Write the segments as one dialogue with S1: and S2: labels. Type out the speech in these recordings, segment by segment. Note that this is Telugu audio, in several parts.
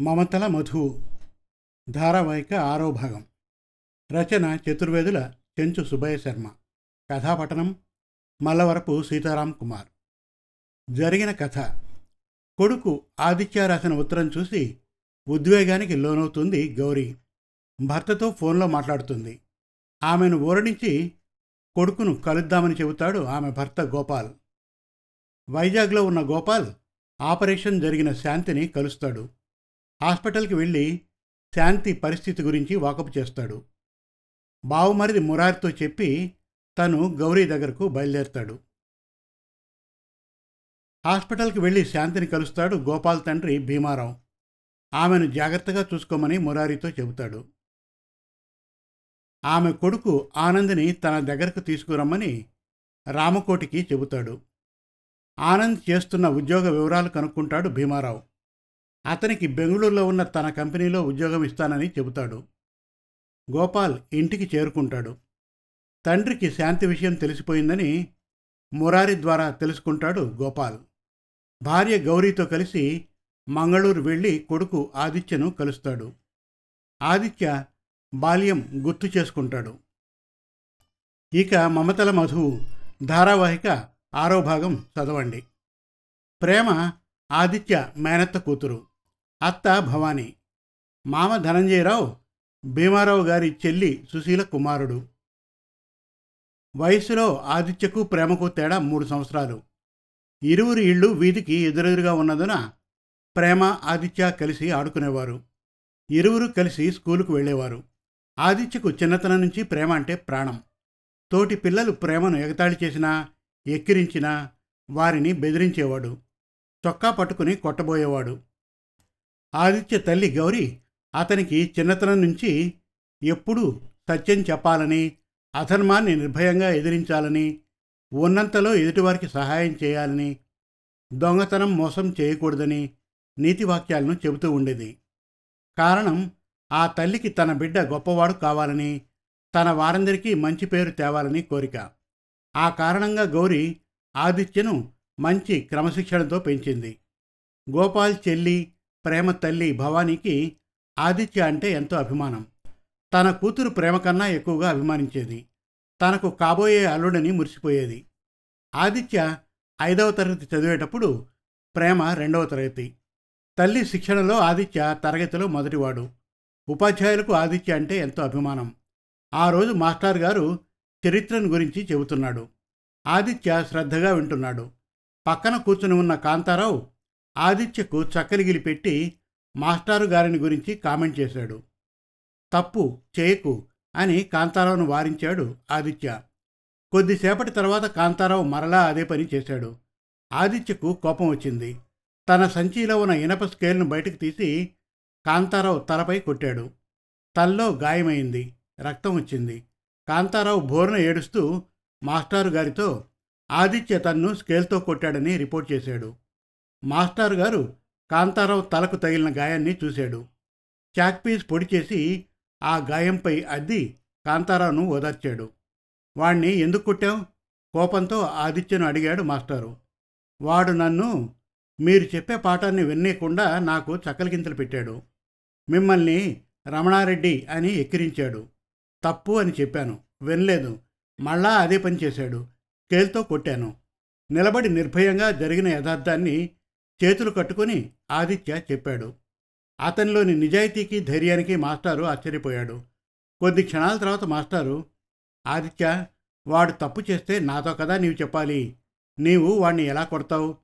S1: మమతల మధు. ధారావాహిక ఆరో భాగం. రచన చతుర్వేదుల చెంచు సుబ్బయ్య శర్మ. కథాపఠనం మల్లవరపు సీతారాం కుమార్. జరిగిన కథ. కొడుకు ఆదిత్య రాసిన ఉత్తరం చూసి ఉద్వేగానికి లోనవుతుంది గౌరీ. భర్తతో ఫోన్లో మాట్లాడుతుంది. ఆమెను ఓరడించి కొడుకును కలుద్దామని చెబుతాడు ఆమె భర్త గోపాల్. వైజాగ్లో ఉన్న గోపాల్ ఆపరేషన్ జరిగిన శాంతిని కలుస్తాడు. హాస్పిటల్కి వెళ్ళి శాంతి పరిస్థితి గురించి వాకపు చేస్తాడు. బావుమరిది మురారితో చెప్పి తను గౌరీ దగ్గరకు బయలుదేరుతాడు. హాస్పిటల్కి వెళ్ళి శాంతిని కలుస్తాడు గోపాల్ తండ్రి భీమారావు. ఆమెను జాగ్రత్తగా చూసుకోమని మురారితో చెబుతాడు. ఆమె కొడుకు ఆనంద్ని తన దగ్గరకు తీసుకురమ్మని రామకోటికి చెబుతాడు. ఆనంద్ చేస్తున్న ఉద్యోగ వివరాలు కనుక్కుంటాడు భీమారావు. అతనికి బెంగళూరులో ఉన్న తన కంపెనీలో ఉద్యోగం ఇస్తానని చెబుతాడు. గోపాల్ ఇంటికి చేరుకుంటాడు. తండ్రికి శాంతి విషయం తెలిసిపోయిందని మురారి ద్వారా తెలుసుకుంటాడు గోపాల్. భార్య గౌరీతో కలిసి మంగళూరు వెళ్ళి కొడుకు ఆదిత్యను కలుస్తాడు. ఆదిత్య బాల్యం గుర్తు చేసుకుంటాడు. ఇక మమతల మధువు ధారావాహిక ఆరో భాగం చదవండి. ప్రేమ ఆదిత్య మేనత్త కూతురు. అత్త భవానీ. మామ ధనంజయరావు భీమారావు గారి చెల్లి సుశీల కుమారుడు. వయసులో ఆదిత్యకు ప్రేమకు తేడా మూడు సంవత్సరాలు. ఇరువురి ఇళ్ళు వీధికి ఎదురెదురుగా ఉన్నందున ప్రేమ ఆదిత్య కలిసి ఆడుకునేవారు. ఇరువురు కలిసి స్కూలుకు వెళ్ళేవారు. ఆదిత్యకు చిన్నతనం నుంచి ప్రేమ అంటే ప్రాణం. తోటి పిల్లలు ప్రేమను ఎగతాళి చేసినా ఎక్కిరించినా వారిని బెదిరించేవాడు. చొక్కా పట్టుకుని కొట్టబోయేవాడు. ఆదిత్య తల్లి గౌరి అతనికి చిన్నతనం నుంచి ఎప్పుడూ సత్యం చెప్పాలని అధర్మాన్ని నిర్భయంగా ఎదిరించాలని ఉన్నంతలో ఎదుటివారికి సహాయం చేయాలని దొంగతనం మోసం చేయకూడదని నీతివాక్యాలను చెబుతూ ఉండేది. కారణం ఆ తల్లికి తన బిడ్డ గొప్పవాడు కావాలని తన వారందరికీ మంచి పేరు తేవాలని కోరిక. ఆ కారణంగా గౌరి ఆదిత్యను మంచి క్రమశిక్షణతో పెంచింది. గోపాల్ చెల్లి ప్రేమ తల్లి భవానీకి ఆదిత్య అంటే ఎంతో అభిమానం. తన కూతురు ప్రేమ కన్నా ఎక్కువగా అభిమానించేది. తనకు కాబోయే అల్లుడని మురిసిపోయేది. ఆదిత్య ఐదవ తరగతి చదివేటప్పుడు ప్రేమ రెండవ తరగతి. తల్లి శిక్షణలో ఆదిత్య తరగతిలో మొదటివాడు. ఉపాధ్యాయులకు ఆదిత్య అంటే ఎంతో అభిమానం. ఆ రోజు మాస్టర్ గారు చరిత్రను గురించి చెబుతున్నాడు. ఆదిత్య శ్రద్ధగా వింటున్నాడు. పక్కన కూర్చుని ఉన్న కాంతారావు ఆదిత్యకు చక్కలిగిలి పెట్టి మాస్టారు గారిని గురించి కామెంట్ చేశాడు. తప్పు చేయకు అని కాంతారావును వారించాడు ఆదిత్య. కొద్దిసేపటి తర్వాత కాంతారావు మరలా అదే పని చేశాడు. ఆదిత్యకు కోపం వచ్చింది. తన సంచిలో ఉన్న ఇనప స్కేల్ను బయటకు తీసి కాంతారావు తలపై కొట్టాడు. తల్లో గాయమైంది. రక్తం వచ్చింది. కాంతారావు బోరున ఏడుస్తూ మాస్టారు గారితో ఆదిత్య తన్ను స్కేల్తో కొట్టాడని రిపోర్ట్ చేశాడు. మాస్టారు గారు కాంతారావు తలకు తగిలిన గాయాన్ని చూశాడు. చాక్పీస్ పొడి చేసి ఆ గాయంపై అద్ది కాంతారావును ఓదార్చాడు. వాణ్ణి ఎందుకు కొట్టావు? కోపంతో ఆదిత్యను అడిగాడు మాస్టారు. వాడు నన్ను మీరు చెప్పే పాఠాన్ని వినేయకుండా నాకు చక్కలిగింతలు పెట్టాడు. మిమ్మల్ని రమణారెడ్డి అని ఎక్కిరించాడు. తప్పు అని చెప్పాను. వినలేదు. మళ్ళా అదే పని చేశాడు. కేల్తో కొట్టాను. నిలబడి నిర్భయంగా జరిగిన యథార్థాన్ని చేతులు కట్టుకొని ఆదిత్య చెప్పాడు. అతనిలోని నిజాయితీకి ధైర్యానికి మాస్టారు ఆశ్చర్యపోయాడు. కొద్ది క్షణాల తర్వాత మాస్టారు ఆదిత్య వాడు తప్పు చేస్తే నాతో కదా నీవు చెప్పాలి. నీవు వాణ్ణి ఎలా కొడతావు?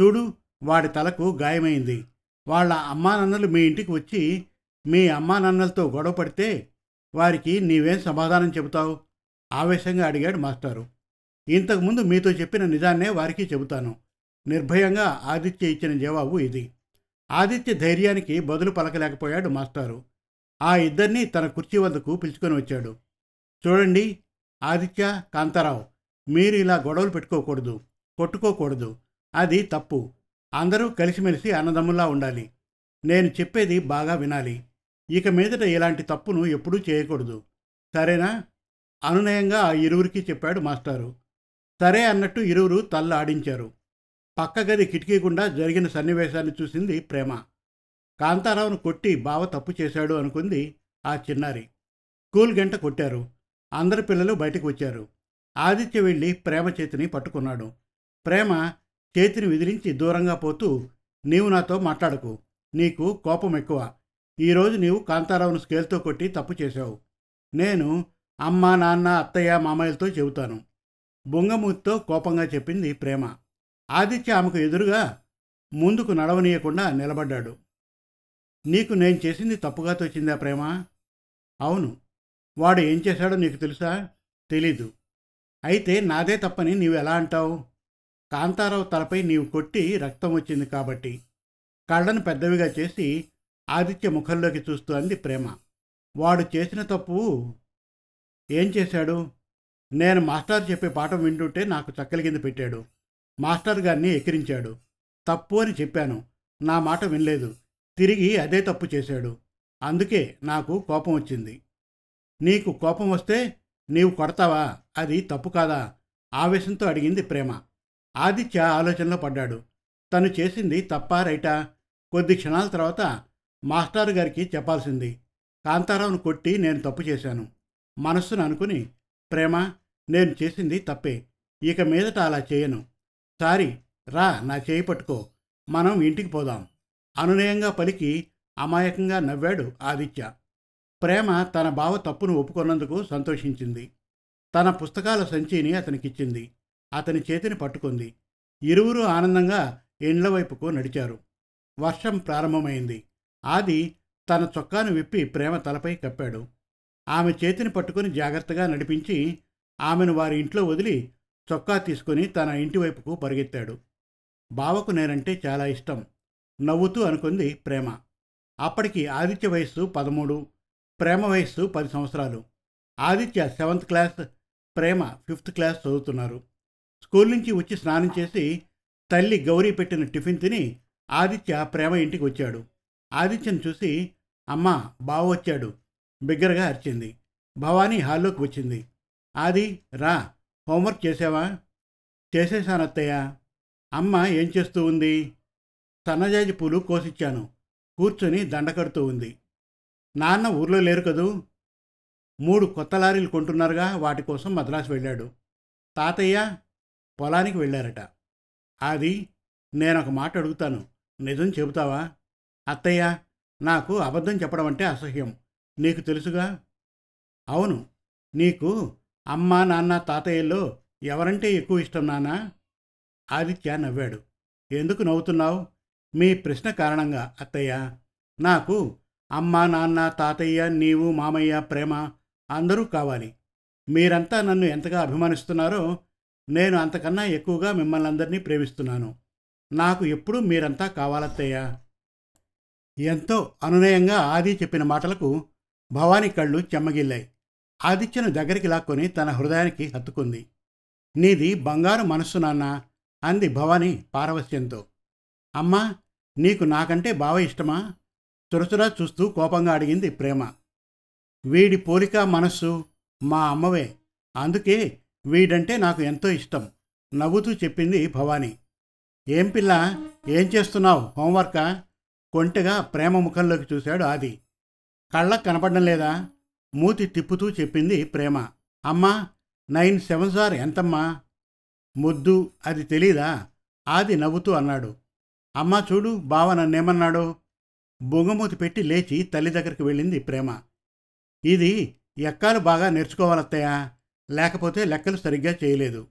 S1: చూడు వాడి తలకు గాయమైంది. వాళ్ళ అమ్మానాన్నలు మీ ఇంటికి వచ్చి మీ అమ్మానాన్నలతో గొడవ పడితే వారికి నీవేం సమాధానం చెబుతావు? ఆవేశంగా అడిగాడు మాస్టారు. ఇంతకుముందు మీతో చెప్పిన నిజాన్నే వారికి చెబుతాను. నిర్భయంగా ఆదిత్య ఇచ్చిన జవాబు ఇది. ఆదిత్య ధైర్యానికి బదులు పలకలేకపోయాడు మాస్టారు. ఆ ఇద్దరినీ తన కుర్చీ వద్దకు పిలుచుకొని వచ్చాడు. చూడండి ఆదిత్య కాంతారావు మీరు ఇలా గొడవలు పెట్టుకోకూడదు కొట్టుకోకూడదు. అది తప్పు. అందరూ కలిసిమెలిసి అన్నదమ్ముల్లా ఉండాలి. నేను చెప్పేది బాగా వినాలి. ఇక మీదట ఇలాంటి తప్పును ఎప్పుడూ చేయకూడదు. సరేనా? అనునయంగా ఆ ఇరువురికి చెప్పాడు మాస్టారు. సరే అన్నట్టు ఇరువురు తల్ల ఆడించారు పక్క గది కిటికీ గుండా జరిగిన సన్నివేశాన్ని చూసింది ప్రేమ. కాంతారావును కొట్టి బావ తప్పు చేశాడు అనుకుంది ఆ చిన్నారి. స్కూల్ గంట కొట్టారు. అందరి పిల్లలు బయటకు వచ్చారు. ఆదిత్య వెళ్ళి ప్రేమ చేతిని పట్టుకున్నాడు. ప్రేమ చేతిని విదిలించి దూరంగా పోతూ నీవు నాతో మాట్లాడకు. నీకు కోపం ఎక్కువ. ఈరోజు నీవు కాంతారావును స్కేల్తో కొట్టి తప్పు చేశావు. నేను అమ్మ నాన్న అత్తయ్య మామయ్యలతో చెబుతాను. బొంగమూతితో కోపంగా చెప్పింది ప్రేమ. ఆదిత్య ఆమెకు ఎదురుగా ముందుకు నడవనీయకుండా నిలబడ్డాడు. నీకు నేను చేసింది తప్పుగా తోచిందా ప్రేమ? అవును. వాడు ఏం చేశాడో నీకు తెలుసా? తెలీదు. అయితే నాదే తప్పని నీవు ఎలా అంటావు? కాంతారావు తలపై నీవు కొట్టి రక్తం వచ్చింది కాబట్టి. కళ్ళను పెద్దవిగా చేసి ఆదిత్య ముఖంలోకి చూస్తూ అంది ప్రేమ. వాడు చేసిన తప్పు ఏం చేశాడు? నేను మాస్టర్ చెప్పే పాఠం వింటుంటే నాకు చక్కల కింద పెట్టాడు. మాస్టర్ గారిని ఎక్కిరించాడు. తప్పు అని చెప్పాను. నా మాట వినలేదు. తిరిగి అదే తప్పు చేశాడు. అందుకే నాకు కోపం వచ్చింది. నీకు కోపం వస్తే నీవు కొడతావా? అది తప్పు కాదా? ఆవేశంతో అడిగింది ప్రేమ. ఆదిత్య ఆలోచనలో పడ్డాడు. తను చేసింది తప్పా రైటా? కొద్ది క్షణాల తర్వాత మాస్టర్ గారికి చెప్పాల్సింది. కాంతారావును కొట్టి నేను తప్పు చేశాను. మనస్సును అనుకుని ప్రేమ నేను చేసింది తప్పే. ఇక మీదట అలా చేయను. సారీ రా నా చేయి పట్టుకో. మనం ఇంటికి పోదాం. అనునయంగా పలికి అమాయకంగా నవ్వాడు ఆదిత్య. ప్రేమ తన బావ తప్పును ఒప్పుకున్నందుకు సంతోషించింది. తన పుస్తకాల సంచిని అతనికిచ్చింది. అతని చేతిని పట్టుకుంది. ఇరువురు ఆనందంగా ఇండ్ల వైపుకు నడిచారు. వర్షం ప్రారంభమైంది. ఆది తన చొక్కాను విప్పి ప్రేమ తలపై కప్పాడు. ఆమె చేతిని పట్టుకుని జాగ్రత్తగా నడిపించి ఆమెను వారి ఇంట్లో వదిలి చొక్కా తీసుకుని తన ఇంటి వైపుకు పరిగెత్తాడు. బావకు నేనంటే చాలా ఇష్టం. నవ్వుతూ అనుకుంది ప్రేమ. అప్పటికి ఆదిత్య వయస్సు పదమూడు ప్రేమ వయస్సు పది సంవత్సరాలు. Aditya seventh class Prema fifth class చదువుతున్నారు. స్కూల్ నుంచి వచ్చి స్నానం చేసి తల్లి గౌరీ పెట్టిన టిఫిన్ తిని ఆదిత్య ప్రేమ ఇంటికి వచ్చాడు. ఆదిత్యను చూసి అమ్మా బావ వచ్చాడు. బిగ్గరగా అరిచింది. భవానీ హాల్లోకి వచ్చింది. ఆది రా. హోంవర్క్ చేసావా? చేసేశానత్తయ్య అమ్మ ఏం చేస్తూ ఉంది? సన్నజాజి పూలు కోసిచ్చాను. కూర్చొని దండ కడుతూ ఉంది. నాన్న ఊర్లో లేరు కదూ? మూడు కొత్త లారీలు కొంటున్నారుగా వాటి కోసం మద్రాసు వెళ్ళాడు. తాతయ్య పొలానికి వెళ్ళారట. అది నేను ఒక మాట అడుగుతాను. నిజం చెబుతావా? అత్తయ్య నాకు అబద్ధం చెప్పడం అంటే అసహ్యం. నీకు తెలుసుగా? అవును. నీకు అమ్మ నాన్న తాతయ్యల్లో ఎవరంటే ఎక్కువ ఇష్టం నానా ఆదిత్య నవ్వాడు. ఎందుకు నవ్వుతున్నావు? మీ ప్రశ్న కారణంగా అత్తయ్య. నాకు అమ్మ నాన్న తాతయ్య నీవు మామయ్య ప్రేమ అందరూ కావాలి. మీరంతా నన్ను ఎంతగా అభిమానిస్తున్నారో నేను అంతకన్నా ఎక్కువగా మిమ్మల్ని అందరినీ ప్రేమిస్తున్నాను. నాకు ఎప్పుడూ మీరంతా కావాలత్తయ్య. ఎంతో అనునయంగా ఆది చెప్పిన మాటలకు భవానీ కళ్ళు చెమ్మగిల్లాయి. ఆదిత్యను దగ్గరికి లాక్కొని తన హృదయానికి హత్తుకుంది. నీది బంగారు మనస్సు నాన్న అంది భవానీ పారవస్యంతో అమ్మా నీకు నాకంటే బావ ఇష్టమా? చురచురా చూస్తూ కోపంగా అడిగింది ప్రేమ. వీడి పోలిక మనస్సు మా అమ్మవే. అందుకే వీడంటే నాకు ఎంతో ఇష్టం నవ్వుతూ చెప్పింది భవానీ. ఏం పిల్ల ఏం చేస్తున్నావు? హోంవర్కా? కొంటెగా ప్రేమ ముఖంలోకి చూశాడు ఆది. కళ్ళకు కనపడడం లేదా? మూతి తిప్పుతూ చెప్పింది ప్రేమ. అమ్మా నైన్ సెవెన్ సార్ ఎంతమ్మా? ముద్దు అది తెలీదా? ఆది నవ్వుతూ అన్నాడు. అమ్మా చూడు బావ నన్నేమన్నాడు? బొంగమూతి పెట్టి లేచి తల్లి దగ్గరికి వెళ్ళింది ప్రేమ. ఇది ఎక్కాలు బాగా నేర్చుకోవాలత్తయ్యా. లేకపోతే లెక్కలు సరిగ్గా చేయలేదు.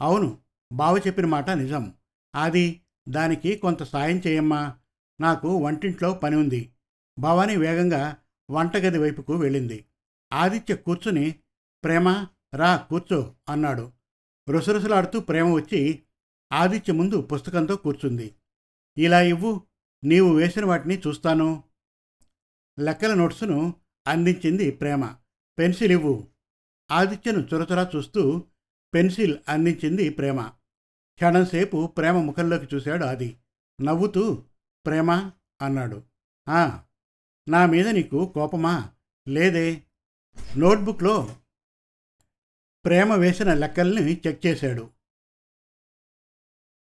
S1: అవును బావ చెప్పిన మాట నిజం. అది దానికి కొంత సాయం చేయమ్మా. నాకు వంటింట్లో పని ఉంది. భవానీ వేగంగా వంటగది వైపుకు వెళ్ళింది. ఆదిత్య కూర్చుని ప్రేమ రా కూర్చో అన్నాడు. రుసరుసలాడుతూ ప్రేమ వచ్చి ఆదిత్య ముందు పుస్తకంతో కూర్చుంది. ఇలా ఇవ్వు నీవు వేసిన వాటిని చూస్తాను. లెక్కల నోట్సును అందించింది ప్రేమ. పెన్సిల్ ఇవ్వు. ఆదిత్యను చొరచొరా చూస్తూ పెన్సిల్ అందించింది ప్రేమ. క్షణంసేపు ప్రేమ ముఖంలోకి చూశాడు ఆది. నవ్వుతూ ప్రేమ అన్నాడు. "ఆ, నా మీద నీకు కోపమా? లేదే. నోట్బుక్లో ప్రేమ వేసిన లెక్కల్ని చెక్ చేశాడు.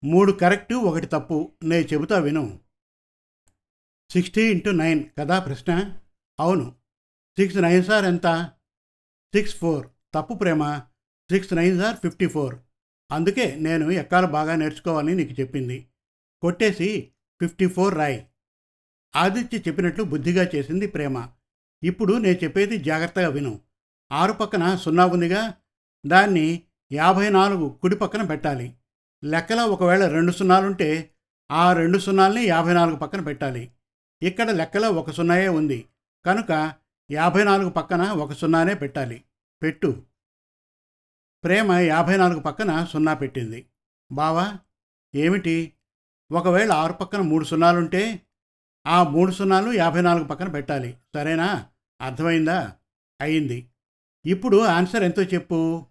S1: మూడు కరెక్టు ఒకటి తప్పు నే చెబుతా విను. సిక్స్టీ ఇంటూ నైన్ కదా ప్రశ్న? అవును. సిక్స్ నైన్ సార్ ఎంత? Six four. తప్పు Prema. Six nine sir fifty four. అందుకే నేను ఎక్కాలు బాగా నేర్చుకోవాలని నీకు చెప్పింది. కొట్టేసి ఫిఫ్టీ ఫోర్ రాయ్. ఆదిత్య చెప్పినట్లు బుద్ధిగా చేసింది ప్రేమ. ఇప్పుడు నేను చెప్పేది జాగ్రత్తగా విను. ఆరు పక్కన సున్నా ఉందిగా. దాన్ని యాభై నాలుగు కుడి పక్కన పెట్టాలి. లెక్కలో ఒకవేళ రెండు సున్నాలుంటే ఆ రెండు సున్నాల్ని యాభై నాలుగు పక్కన పెట్టాలి. ఇక్కడ లెక్కలో ఒక సున్నాయే ఉంది. కనుక యాభై నాలుగు పక్కన ఒక సున్నానే పెట్టాలి. పెట్టు. ప్రేమ యాభై నాలుగు పక్కన సున్నా పెట్టింది. బావా ఏమిటి? ఒకవేళ ఆరు పక్కన మూడు సున్నాలుంటే ఆ మూడు సున్నాలు యాభై నాలుగు పక్కన పెట్టాలి. సరేనా? అర్థమైందా? అయింది. ఇప్పుడు ఆన్సర్ ఎంతో చెప్పు.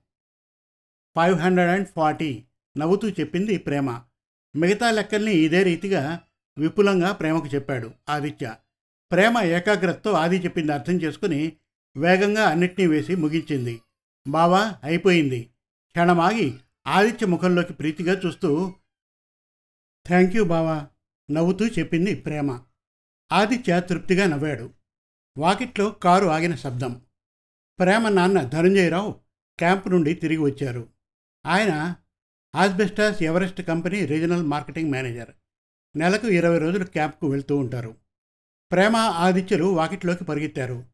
S1: Five hundred and forty. నవ్వుతూ చెప్పింది ప్రేమ. మిగతా లెక్కల్ని ఇదే రీతిగా విపులంగా ప్రేమకు చెప్పాడు ఆదిత్య. ప్రేమ ఏకాగ్రతతో ఆది చెప్పింది అర్థం చేసుకుని వేగంగా అన్నిటినీ వేసి ముగించింది. బావా అయిపోయింది. క్షణమాగి ఆదిత్య ముఖంలోకి ప్రీతిగా చూస్తూ థ్యాంక్ యూ బావా నవ్వుతూ చెప్పింది ప్రేమ. ఆదిత్య తృప్తిగా నవ్వాడు. వాకిట్లో కారు ఆగిన శబ్దం. ప్రేమ నాన్న ధనంజయరావు క్యాంప్ నుండి తిరిగి వచ్చారు. ఆయన asbestos Everest company regional marketing manager. నెలకు ఇరవై రోజులు క్యాంప్కు వెళ్తూ ఉంటారు. ప్రేమ ఆదిత్యులు వాకిట్లోకి పరిగెత్తారు.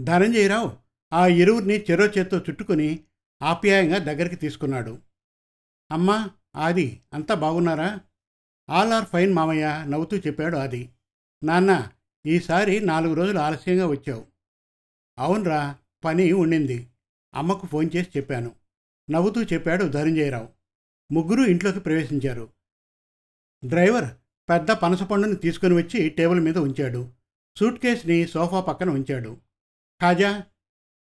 S1: ధనంజయరావు ఆ ఇరువురిని చెరో చేత్తో చుట్టుకుని ఆప్యాయంగా దగ్గరికి తీసుకున్నాడు. అమ్మా ఆది అంతా బాగున్నారా? ఆల్ ఆర్ ఫైన్ మామయ్య నవ్వుతూ చెప్పాడు ఆది. నాన్న ఈసారి నాలుగు రోజులు ఆలస్యంగా వచ్చావు. అవునరా పని ఉండింది. అమ్మకు ఫోన్ చేసి చెప్పాను. నవ్వుతూ చెప్పాడు ధనంజయరావు. ముగ్గురు ఇంట్లోకి ప్రవేశించారు. డ్రైవర్ పెద్ద పనసపండుని తీసుకుని వచ్చి టేబుల్ మీద ఉంచాడు. సూట్ కేస్ని సోఫా పక్కన ఉంచాడు. ఖాజా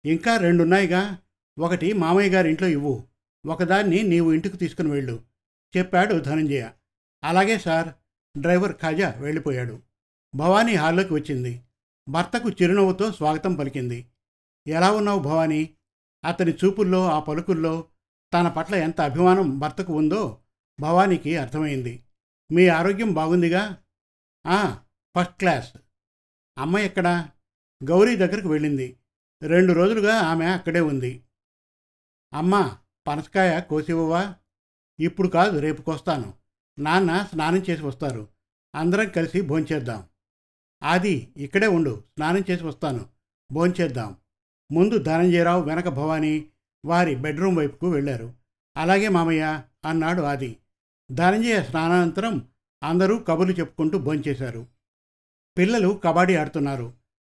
S1: ఇంకా రెండున్నాయిగా. ఒకటి మామయ్య గారి ఇంట్లో ఇవ్వు. ఒకదాన్ని నీవు ఇంటికి తీసుకుని వెళ్ళు చెప్పాడు ధనంజయ. అలాగే సార్ డ్రైవర్ ఖాజా వెళ్ళిపోయాడు. భవానీ హాల్లోకి వచ్చింది. భర్తకు చిరునవ్వుతో స్వాగతం పలికింది. ఎలా ఉన్నావు భవానీ? అతని చూపుల్లో ఆ పలుకుల్లో తన పట్ల ఎంత అభిమానం భర్తకు ఉందో భవానీకి అర్థమైంది. మీ ఆరోగ్యం బాగుందిగా? "ఆ, ఫస్ట్ క్లాస్. అమ్మ ఎక్కడా? గౌరీ దగ్గరకు వెళ్ళింది. రెండు రోజులుగా ఆమె అక్కడే ఉంది. అమ్మ పనసకాయ కోసివ్వవా? ఇప్పుడు కాదు రేపు కోస్తాను. నాన్న స్నానం చేసి వస్తారు. అందరం కలిసి భోంచేద్దాం. ఆది ఇక్కడే ఉండు స్నానం చేసి వస్తాను. భోంచేద్దాం. ముందు ధనంజయరావు వెనక భవానీ వారి బెడ్రూమ్ వైపుకు వెళ్ళారు. అలాగే మామయ్య అన్నాడు ఆది. ధనంజయ స్నానానంతరం అందరూ కబుర్లు చెప్పుకుంటూ భోంచేశారు. పిల్లలు కబడ్డీ ఆడుతున్నారు.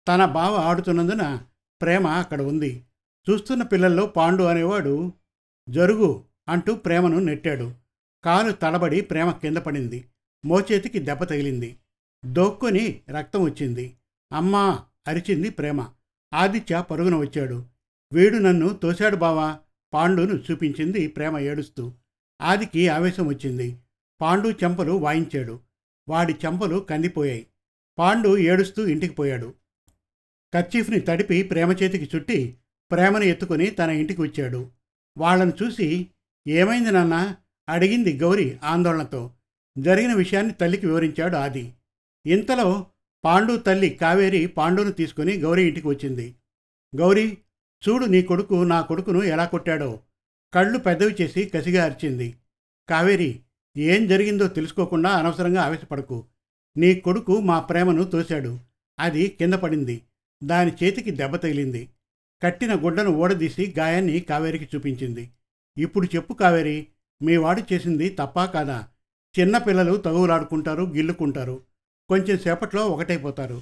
S1: తన బావ ఆడుతున్నందున ప్రేమ అక్కడ ఉంది. చూస్తున్న పిల్లల్లో పాండు అనేవాడు జరుగు అంటూ ప్రేమను నెట్టాడు. కాలు తడబడి ప్రేమ కింద పడింది. మోచేతికి దెబ్బ తగిలింది. దోక్కుని రక్తం వచ్చింది. అమ్మా! అరిచింది ప్రేమ. ఆదిత్య పరుగున వచ్చాడు. వీడు నన్ను తోశాడు బావా! పాండును చూపించింది ప్రేమ ఏడుస్తూ. ఆదికి ఆవేశం వచ్చింది. పాండు చెంపలు వాయించాడు. వాడి చెంపలు కందిపోయాయి. పాండు ఏడుస్తూ ఇంటికి పోయాడు. కర్చీఫ్ని తడిపి ప్రేమ చేతికి చుట్టి ప్రేమను ఎత్తుకొని తన ఇంటికి వచ్చాడు. వాళ్ళను చూసి ఏమైంది నాన్న? అడిగింది గౌరీ ఆందోళనతో. జరిగిన విషయాన్ని తల్లికి వివరించాడు ఆది. ఇంతలో పాండు తల్లి కావేరి పాండును తీసుకుని గౌరీ ఇంటికి వచ్చింది. గౌరీ చూడు నీ కొడుకు నా కొడుకును ఎలా కొట్టాడో. కళ్ళు పెద్దవి చేసి కసిగా అరిచింది. కావేరి ఏం జరిగిందో తెలుసుకోకుండా అనవసరంగా ఆవేశపడకు. నీ కొడుకు మా ప్రేమను తోశాడు. అది కింద పడింది. దాని చేతికి దెబ్బ తగిలింది. కట్టిన గుడ్డను ఊడదీసి గాయాన్ని కావేరికి చూపించింది. ఇప్పుడు చెప్పు కావేరి మీ వాడు చేసింది తప్పా కాదా? చిన్నపిల్లలు తగువులాడుకుంటారు గిల్లుకుంటారు. కొంచెం సేపట్లో ఒకటైపోతారు.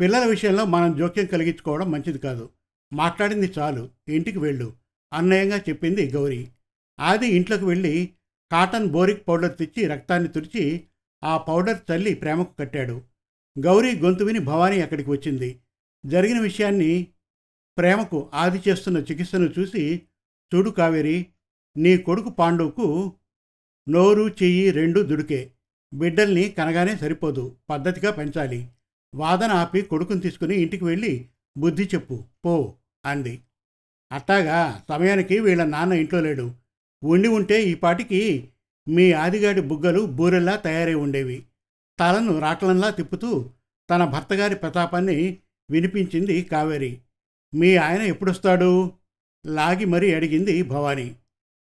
S1: పిల్లల విషయంలో మనం జోక్యం కలిగించుకోవడం మంచిది కాదు. మాట్లాడింది చాలు ఇంటికి వెళ్ళు అన్నయంగా చెప్పింది గౌరీ. ఆది ఇంట్లోకి వెళ్ళి కాటన్ బోరిక్ పౌడర్ తెచ్చి రక్తాన్ని తుడిచి ఆ పౌడర్ తల్లి ప్రేమకు కట్టాడు. గౌరీ గొంతు విని భవానీ అక్కడికి వచ్చింది. జరిగిన విషయాన్ని ప్రేమకు ఆది చేస్తున్న చికిత్సను చూసి చూడు కావేరి నీ కొడుకు పాండవుకు నోరు చెయ్యి రెండు దుడికే. బిడ్డల్ని కనగానే సరిపోదు. పద్ధతిగా పెంచాలి. వాదన ఆపి కొడుకుని తీసుకుని ఇంటికి వెళ్ళి బుద్ధి చెప్పు పో అంది. అట్టాగా సమయానికి వీళ్ళ నాన్న ఇంట్లో లేడు. ఉండి ఉంటే ఈ పాటికి మీ ఆదిగాడి బుగ్గలు బూరెల్లా తయారై ఉండేవి. తలను రాట్లంలా తిప్పుతూ తన భర్తగారి ప్రతాపాన్ని వినిపించింది కావేరి. మీ ఆయన ఎప్పుడొస్తాడు? లాగి మరీ అడిగింది భవానీ.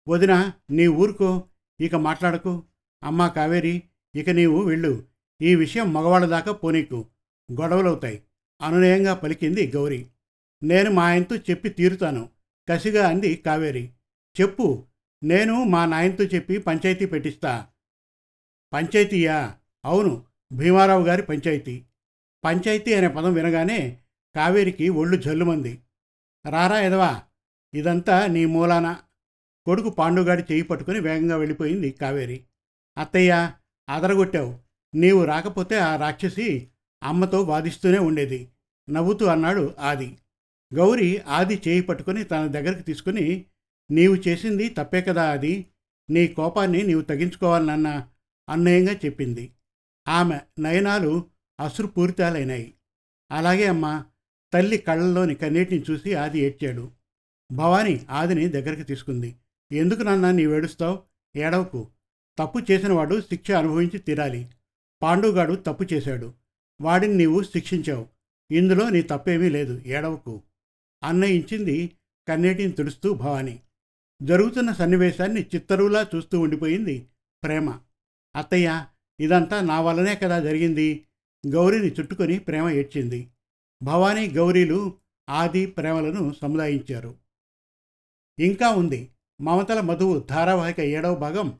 S1: వదిన నీ ఊరుకో. ఇక మాట్లాడకు. అమ్మా కావేరి ఇక నీవు వెళ్ళు. ఈ విషయం మగవాళ్ళ దాకా పోనీకు. గొడవలవుతాయి. అనునయంగా పలికింది గౌరీ. నేను మా ఆయనతో చెప్పి తీరుతాను. కసిగా అంది కావేరి. చెప్పు. నేను మా నాయనతో చెప్పి పంచాయతీ పెట్టిస్తా. పంచాయతీయా? అవును. భీమారావు గారి పంచాయతీ. పంచాయతీ అనే పదం వినగానే కావేరికి ఒళ్ళు జల్లుమంది. రారా ఎదవా ఇదంతా నీ మూలాన? కొడుకు పాండుగాడి చేయి పట్టుకుని వేగంగా వెళ్ళిపోయింది కావేరి. అత్తయ్య అదరగొట్టావు నీవు రాకపోతే ఆ రాక్షసి అమ్మతో వాదిస్తూనే ఉండేది. నవ్వుతూ అన్నాడు ఆది. గౌరి ఆది చేయి పట్టుకుని తన దగ్గరికి తీసుకుని నీవు చేసింది తప్పే కదా అది నీ కోపాన్ని నీవు తగ్గించుకోవాలన్న అన్యాయంగా చెప్పింది. ఆమె నయనాలు అశ్రుపూరితాలైనాయి. అలాగే అమ్మా తల్లి కళ్ళల్లోని కన్నీటిని చూసి ఆది ఏడ్చాడు. భవానీ ఆదిని దగ్గరికి తీసుకుంది. ఎందుకు నాన్న నీవేడుస్తావు? ఏడవకు. తప్పు చేసినవాడు శిక్ష అనుభవించి తీరాలి. పాండుగాడు తప్పు చేశాడు. వాడిని నీవు శిక్షించావు. ఇందులో నీ తప్పేమీ లేదు. ఏడవకు. అన్నయించింది కన్నీటిని తుడుస్తూ భవాని. జరుగుతున్న సన్నివేశాన్ని చిత్తరువులా చూస్తూ ఉండిపోయింది ప్రేమ. అత్తయ్య ఇదంతా నా వల్లనే కదా జరిగింది? గౌరీని చుట్టుకొని ప్రేమ ఏడ్చింది. భవానీ గౌరీలు ఆది ప్రేమలను సముదాయించారు. ఇంకా ఉంది. మమతల మధువు ధారావాహిక ఏడవ భాగం